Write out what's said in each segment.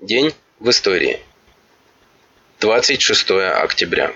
День в истории. 26 октября.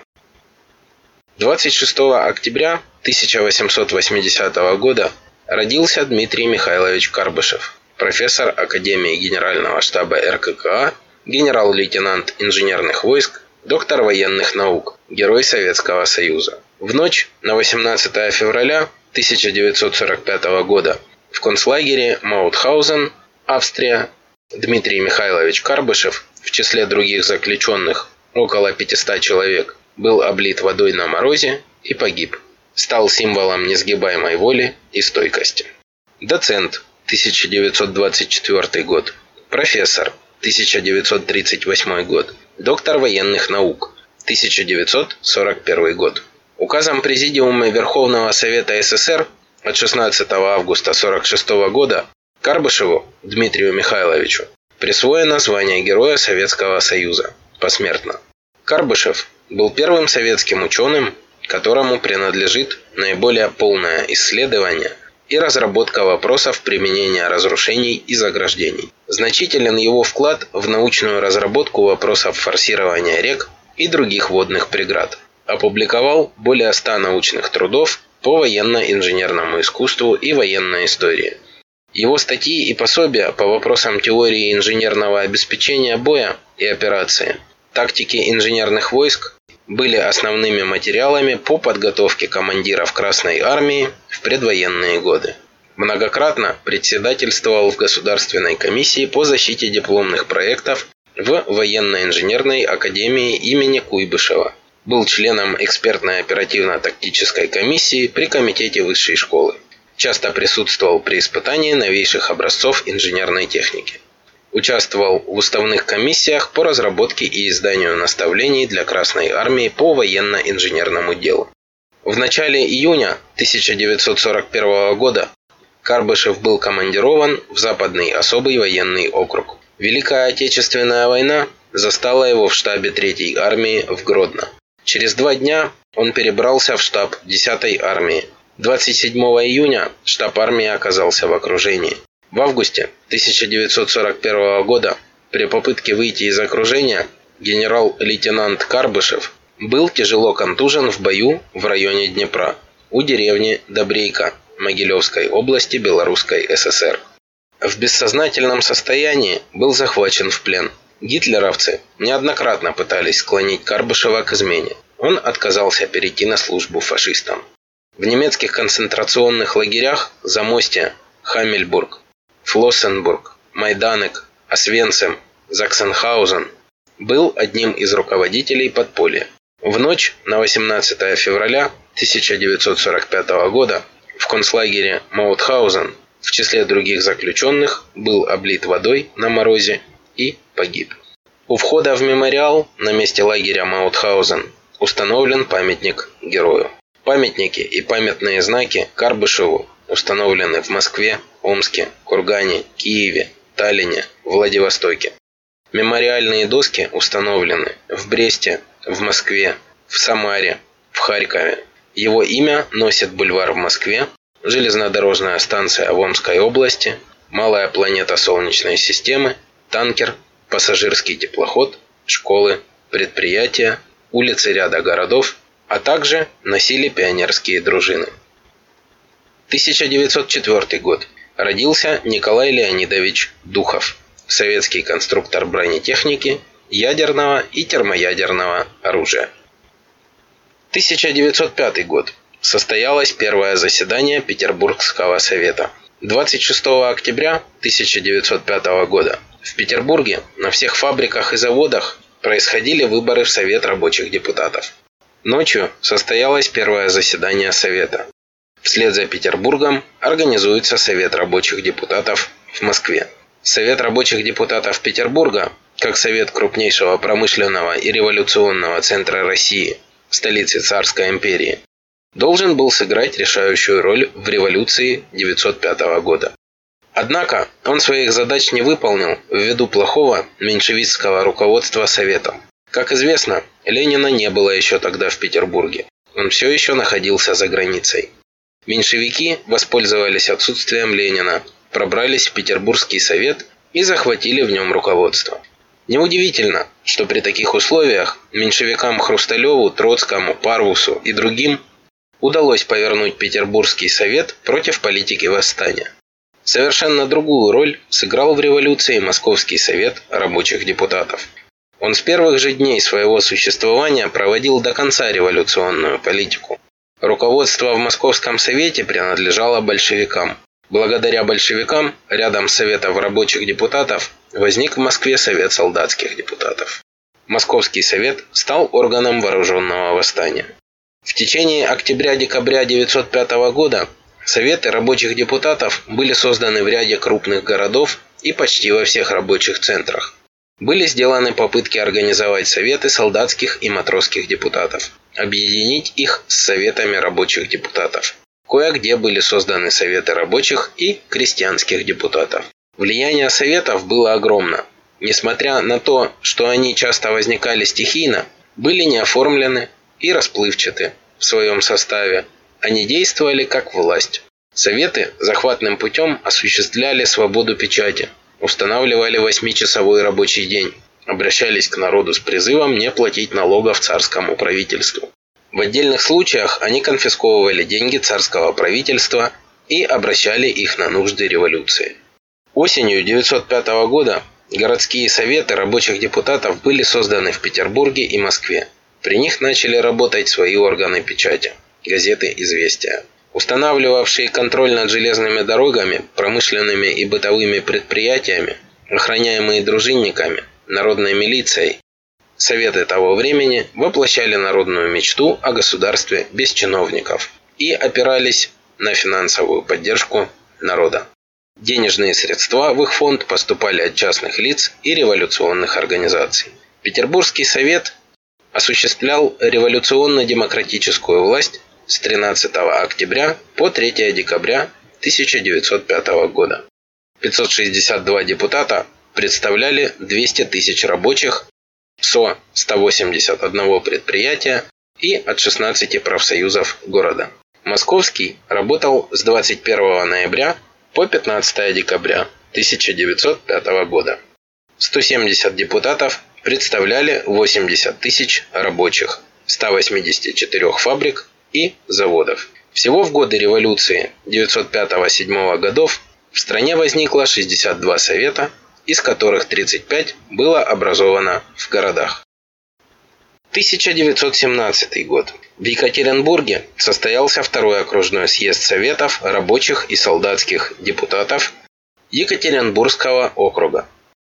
26 октября 1880 года родился Дмитрий Михайлович Карбышев, профессор Академии Генерального штаба РККА, генерал-лейтенант инженерных войск, доктор военных наук, герой Советского Союза. В ночь на 18 февраля 1945 года в концлагере Маутхаузен, Австрия, Дмитрий Михайлович Карбышев в числе других заключенных, около 500 человек, был облит водой на морозе и погиб. Стал символом несгибаемой воли и стойкости. Доцент, 1924 год. Профессор, 1938 год. Доктор военных наук, 1941 год. Указом Президиума Верховного Совета СССр от 16 августа 1946 года Карбышеву Дмитрию Михайловичу присвоено звание Героя Советского Союза посмертно. Карбышев был первым советским ученым, которому принадлежит наиболее полное исследование и разработка вопросов применения разрушений и заграждений. Значителен его вклад в научную разработку вопросов форсирования рек и других водных преград. Опубликовал более 100 научных трудов по военно-инженерному искусству и военной истории – его статьи и пособия по вопросам теории инженерного обеспечения боя и операции, тактики инженерных войск были основными материалами по подготовке командиров Красной Армии в предвоенные годы. Многократно председательствовал в Государственной комиссии по защите дипломных проектов в Военно-инженерной академии имени Куйбышева. Был членом экспертной оперативно-тактической комиссии при Комитете высшей школы часто присутствовал при испытании новейших образцов инженерной техники. Участвовал в уставных комиссиях по разработке и изданию наставлений для Красной Армии по военно-инженерному делу. В начале июня 1941 года Карбышев был командирован в Западный особый военный округ. Великая Отечественная война застала его в штабе Третьей армии в Гродно. Через два дня он перебрался в штаб 10-й армии, 27 июня штаб армии оказался в окружении. В августе 1941 года при попытке выйти из окружения генерал-лейтенант Карбышев был тяжело контужен в бою в районе Днепра у деревни Добрейка Могилевской области Белорусской ССР. В бессознательном состоянии был захвачен в плен. Гитлеровцы неоднократно пытались склонить Карбышева к измене. Он отказался перейти на службу фашистам. В немецких концентрационных лагерях Замостье, Хамельбург, Флоссенбург, Майданек, Освенцим, Заксенхаузен был одним из руководителей подполья. В ночь на 18 февраля 1945 года в концлагере Маутхаузен в числе других заключенных был облит водой на морозе и погиб. У входа в мемориал на месте лагеря Маутхаузен установлен памятник герою. Памятники и памятные знаки Карбышеву установлены в Москве, Омске, Кургане, Киеве, Таллине, Владивостоке. Мемориальные доски установлены в Бресте, в Москве, в Самаре, в Харькове. Его имя носит бульвар в Москве, железнодорожная станция в Омской области, малая планета Солнечной системы, танкер, пассажирский теплоход, школы, предприятия, улицы ряда городов а также носили пионерские дружины. 1904 год. Родился Николай Леонидович Духов, советский конструктор бронетехники, ядерного и термоядерного оружия. 1905 год. Состоялось первое заседание Петербургского совета. 26 октября 1905 года в Петербурге на всех фабриках и заводах происходили выборы в Совет рабочих депутатов. Ночью состоялось первое заседание Совета. Вслед за Петербургом организуется Совет рабочих депутатов в Москве. Совет рабочих депутатов Петербурга, как совет крупнейшего промышленного и революционного центра России, столицы Царской империи, должен был сыграть решающую роль в революции 905 года. Однако он своих задач не выполнил ввиду плохого меньшевистского руководства Советом. Как известно, Ленина не было еще тогда в Петербурге. Он все еще находился за границей. Меньшевики воспользовались отсутствием Ленина, пробрались в Петербургский совет и захватили в нем руководство. Неудивительно, что при таких условиях меньшевикам Хрусталеву, Троцкому, Парвусу и другим удалось повернуть Петербургский совет против политики восстания. Совершенно другую роль сыграл в революции Московский совет рабочих депутатов. Он с первых же дней своего существования проводил до конца революционную политику. Руководство в Московском совете принадлежало большевикам. Благодаря большевикам рядом с Советом рабочих депутатов возник в Москве Совет солдатских депутатов. Московский совет стал органом вооруженного восстания. В течение октября-декабря 1905 года Советы рабочих депутатов были созданы в ряде крупных городов и почти во всех рабочих центрах. Были сделаны попытки организовать советы солдатских и матросских депутатов, объединить их с советами рабочих депутатов. Кое-где были созданы советы рабочих и крестьянских депутатов. Влияние советов было огромно. Несмотря на то, что они часто возникали стихийно, были не оформлены и расплывчаты в своем составе. Они действовали как власть. Советы захватным путем осуществляли свободу печати, устанавливали восьмичасовой рабочий день, обращались к народу с призывом не платить налогов царскому правительству. В отдельных случаях они конфисковывали деньги царского правительства и обращали их на нужды революции. Осенью 1905 года городские советы рабочих депутатов были созданы в Петербурге и Москве. При них начали работать свои органы печати – газеты «Известия», устанавливавшие контроль над железными дорогами, промышленными и бытовыми предприятиями, охраняемые дружинниками, народной милицией, Советы того времени воплощали народную мечту о государстве без чиновников и опирались на финансовую поддержку народа. Денежные средства в их фонд поступали от частных лиц и революционных организаций. Петербургский совет осуществлял революционно-демократическую власть с 13 октября по 3 декабря 1905 года. 562 депутата представляли 200 тысяч рабочих СО 181 предприятия и от 16 профсоюзов города. Московский работал с 21 ноября по 15 декабря 1905 года. 170 депутатов представляли 80 тысяч рабочих 184 фабрик и заводов. Всего в годы революции 905-7 годов в стране возникло 62 совета из которых 35 было образовано в городах. 1917 год. В Екатеринбурге состоялся второй окружной съезд Советов рабочих и солдатских депутатов Екатеринбургского округа.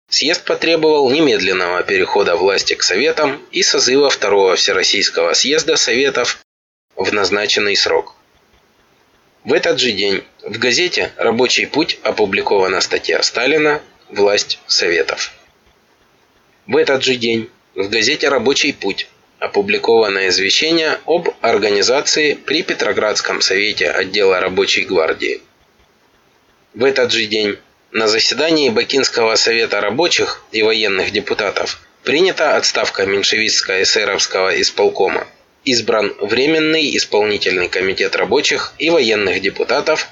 Съезд потребовал немедленного перехода власти к Советам и созыва второго Всероссийского съезда Советов в назначенный срок. В этот же день в газете «Рабочий путь» опубликована статья Сталина власть Советов. В этот же день в газете «Рабочий путь» опубликовано извещение об организации при Петроградском совете отдела рабочей гвардии. В этот же день на заседании Бакинского совета рабочих и военных депутатов принята отставка меньшевистско-эсеровского исполкома. Избран Временный исполнительный комитет рабочих и военных депутатов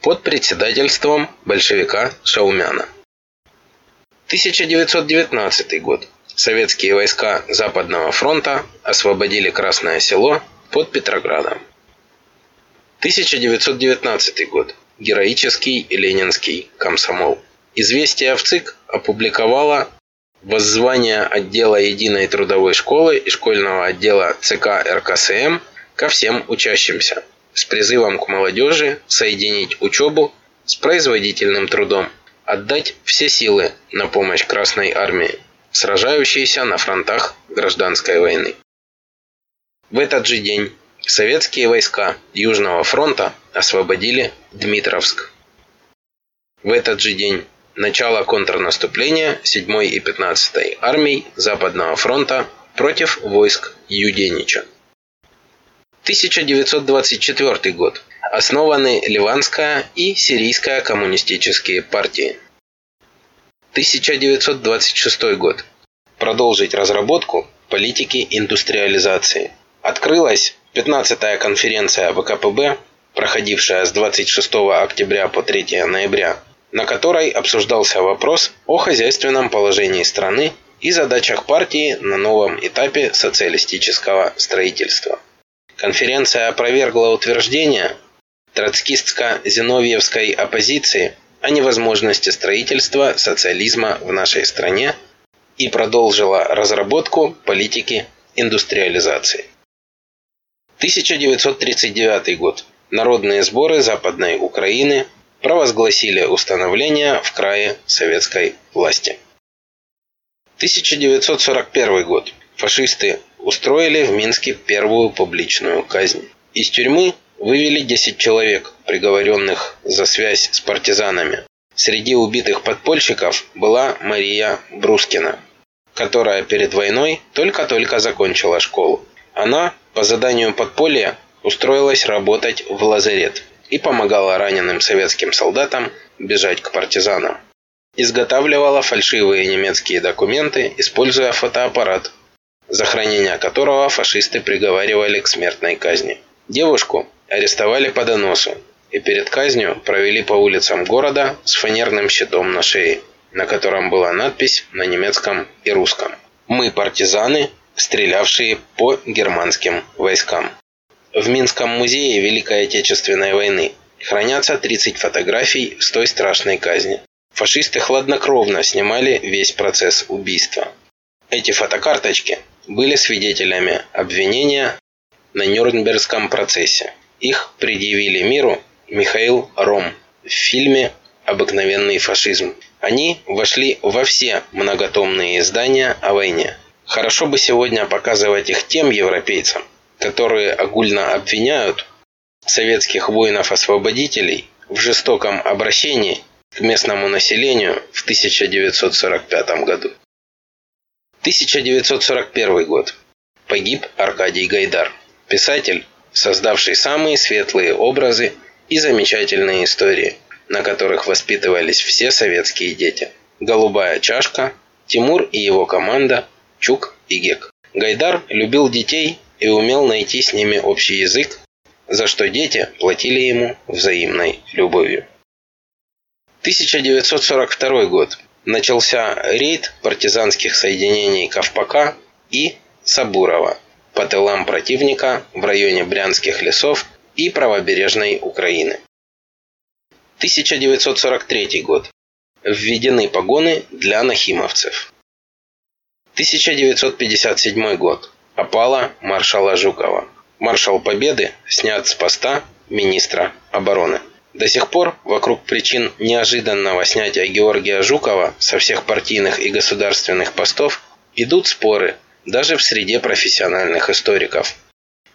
под председательством большевика Шаумяна. 1919 год. Советские войска Западного фронта освободили Красное село под Петроградом. 1919 год. Героический ленинский комсомол. Известие в ЦИК опубликовало воззвание отдела Единой трудовой школы и школьного отдела ЦК РКСМ ко всем учащимся с призывом к молодежи соединить учебу с производительным трудом отдать все силы на помощь Красной Армии, сражающейся на фронтах гражданской войны. В этот же день советские войска Южного фронта освободили Дмитровск. В этот же день начало контрнаступления 7 и 15 армий Западного фронта против войск Юденича. 1924 год основаны Ливанская и Сирийская коммунистические партии. 1926 год. Продолжить разработку политики индустриализации. Открылась 15-я конференция ВКПБ, проходившая с 26 октября по 3 ноября, на которой обсуждался вопрос о хозяйственном положении страны и задачах партии на новом этапе социалистического строительства. Конференция опровергла утверждение троцкистско-зиновьевской оппозиции о невозможности строительства социализма в нашей стране и продолжила разработку политики индустриализации. 1939 год. Народные сборы Западной Украины провозгласили установление в крае советской власти. 1941 год. Фашисты устроили в Минске первую публичную казнь. Из тюрьмы вывели 10 человек, приговоренных за связь с партизанами. Среди убитых подпольщиков была Мария Брускина, которая перед войной только-только закончила школу. Она, по заданию подполья, устроилась работать в лазарет и помогала раненым советским солдатам бежать к партизанам. Изготавливала фальшивые немецкие документы, используя фотоаппарат, за хранение которого фашисты приговаривали к смертной казни. Девушку арестовали по доносу и перед казнью провели по улицам города с фанерным щитом на шее, на котором была надпись на немецком и русском. «Мы партизаны, стрелявшие по германским войскам». В Минском музее Великой Отечественной войны хранятся 30 фотографий с той страшной казни. Фашисты хладнокровно снимали весь процесс убийства. Эти фотокарточки были свидетелями обвинения на Нюрнбергском процессе. Их предъявили миру Михаил Ром в фильме «Обыкновенный фашизм». Они вошли во все многотомные издания о войне. Хорошо бы сегодня показывать их тем европейцам, которые огульно обвиняют советских воинов-освободителей в жестоком обращении к местному населению в 1945 году. 1941 год. Погиб Аркадий Гайдар, писатель, создавший самые светлые образы и замечательные истории, на которых воспитывались все советские дети. «Голубая чашка», Тимур и его команда, Чук и Гек. Гайдар любил детей и умел найти с ними общий язык, за что дети платили ему взаимной любовью. 1942 год. Начался рейд партизанских соединений Ковпака и Сабурова по тылам противника в районе Брянских лесов и правобережной Украины. 1943 год. Введены погоны для нахимовцев. 1957 год. Опала маршала Жукова. Маршал Победы снят с поста министра обороны. До сих пор вокруг причин неожиданного снятия Георгия Жукова со всех партийных и государственных постов идут споры даже в среде профессиональных историков.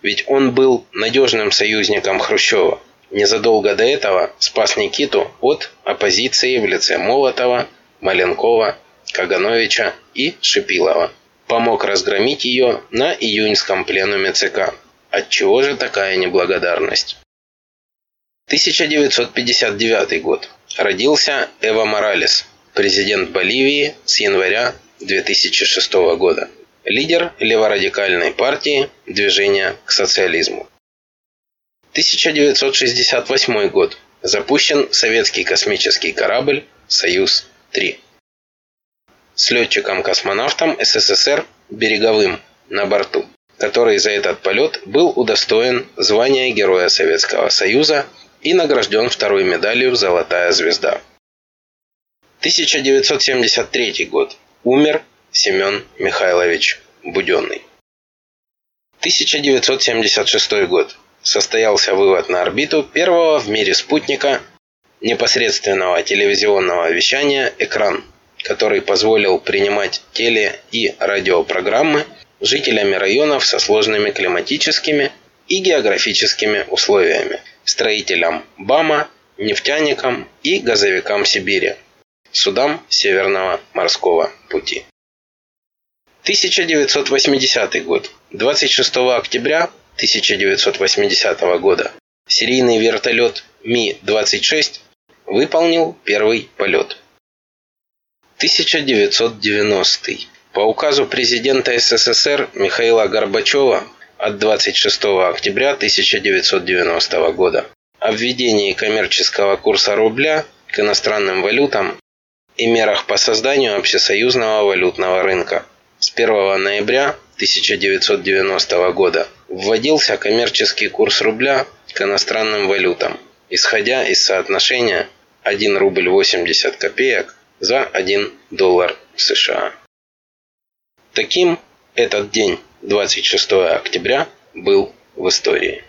Ведь он был надежным союзником Хрущева. Незадолго до этого спас Никиту от оппозиции в лице Молотова, Маленкова, Кагановича и Шипилова. Помог разгромить ее на июньском пленуме ЦК. Отчего же такая неблагодарность? 1959 год. Родился Эва Моралес, президент Боливии с января 2006 года лидер леворадикальной партии движения к социализму. 1968 год. Запущен советский космический корабль «Союз-3». С летчиком-космонавтом СССР Береговым на борту, который за этот полет был удостоен звания Героя Советского Союза и награжден второй медалью «Золотая звезда». 1973 год. Умер Семен Михайлович Буденный. 1976 год. Состоялся вывод на орбиту первого в мире спутника непосредственного телевизионного вещания «Экран», который позволил принимать теле- и радиопрограммы жителями районов со сложными климатическими и географическими условиями, строителям БАМа, нефтяникам и газовикам Сибири, судам Северного морского пути. 1980 год. 26 октября 1980 года серийный вертолет Ми-26 выполнил первый полет. 1990. По указу президента СССР Михаила Горбачева от 26 октября 1990 года о введении коммерческого курса рубля к иностранным валютам и мерах по созданию общесоюзного валютного рынка. С 1 ноября 1990 года вводился коммерческий курс рубля к иностранным валютам, исходя из соотношения 1 рубль 80 копеек за 1 доллар США. Таким этот день, 26 октября, был в истории.